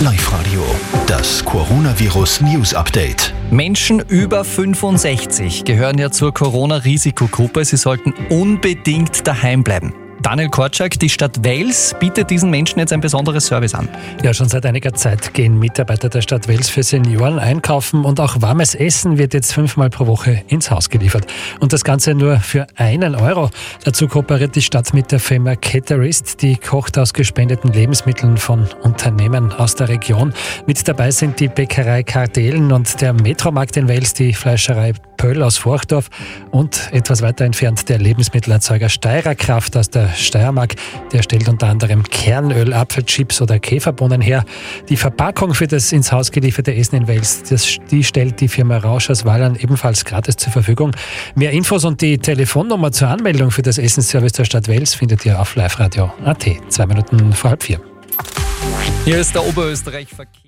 Live Radio, das Coronavirus News Update. Menschen über 65 gehören ja zur Corona-Risikogruppe. Sie sollten unbedingt daheim bleiben. Daniel Korczak, die Stadt Wels bietet diesen Menschen jetzt ein besonderes Service an. Ja, schon seit einiger Zeit gehen Mitarbeiter der Stadt Wels für Senioren einkaufen und auch warmes Essen wird jetzt fünfmal pro Woche ins Haus geliefert. Und das Ganze nur für einen Euro. Dazu kooperiert die Stadt mit der Firma Caterist, die kocht aus gespendeten Lebensmitteln von Unternehmen aus der Region. Mit dabei sind die Bäckerei Kardelen und der Metromarkt in Wels, die Fleischerei Pöll aus Forchdorf und etwas weiter entfernt der Lebensmittelerzeuger Steirer Kraft aus der Steiermark. Der stellt unter anderem Kernöl, Apfelchips oder Käferbohnen her. Die Verpackung für das ins Haus gelieferte Essen in Wels, das, die stellt die Firma Rausch aus Wallern ebenfalls gratis zur Verfügung. Mehr Infos und die Telefonnummer zur Anmeldung für das Essensservice der Stadt Wels findet ihr auf liveradio.at. Zwei Minuten vor halb vier. Hier ist der Oberösterreich-Verkehr.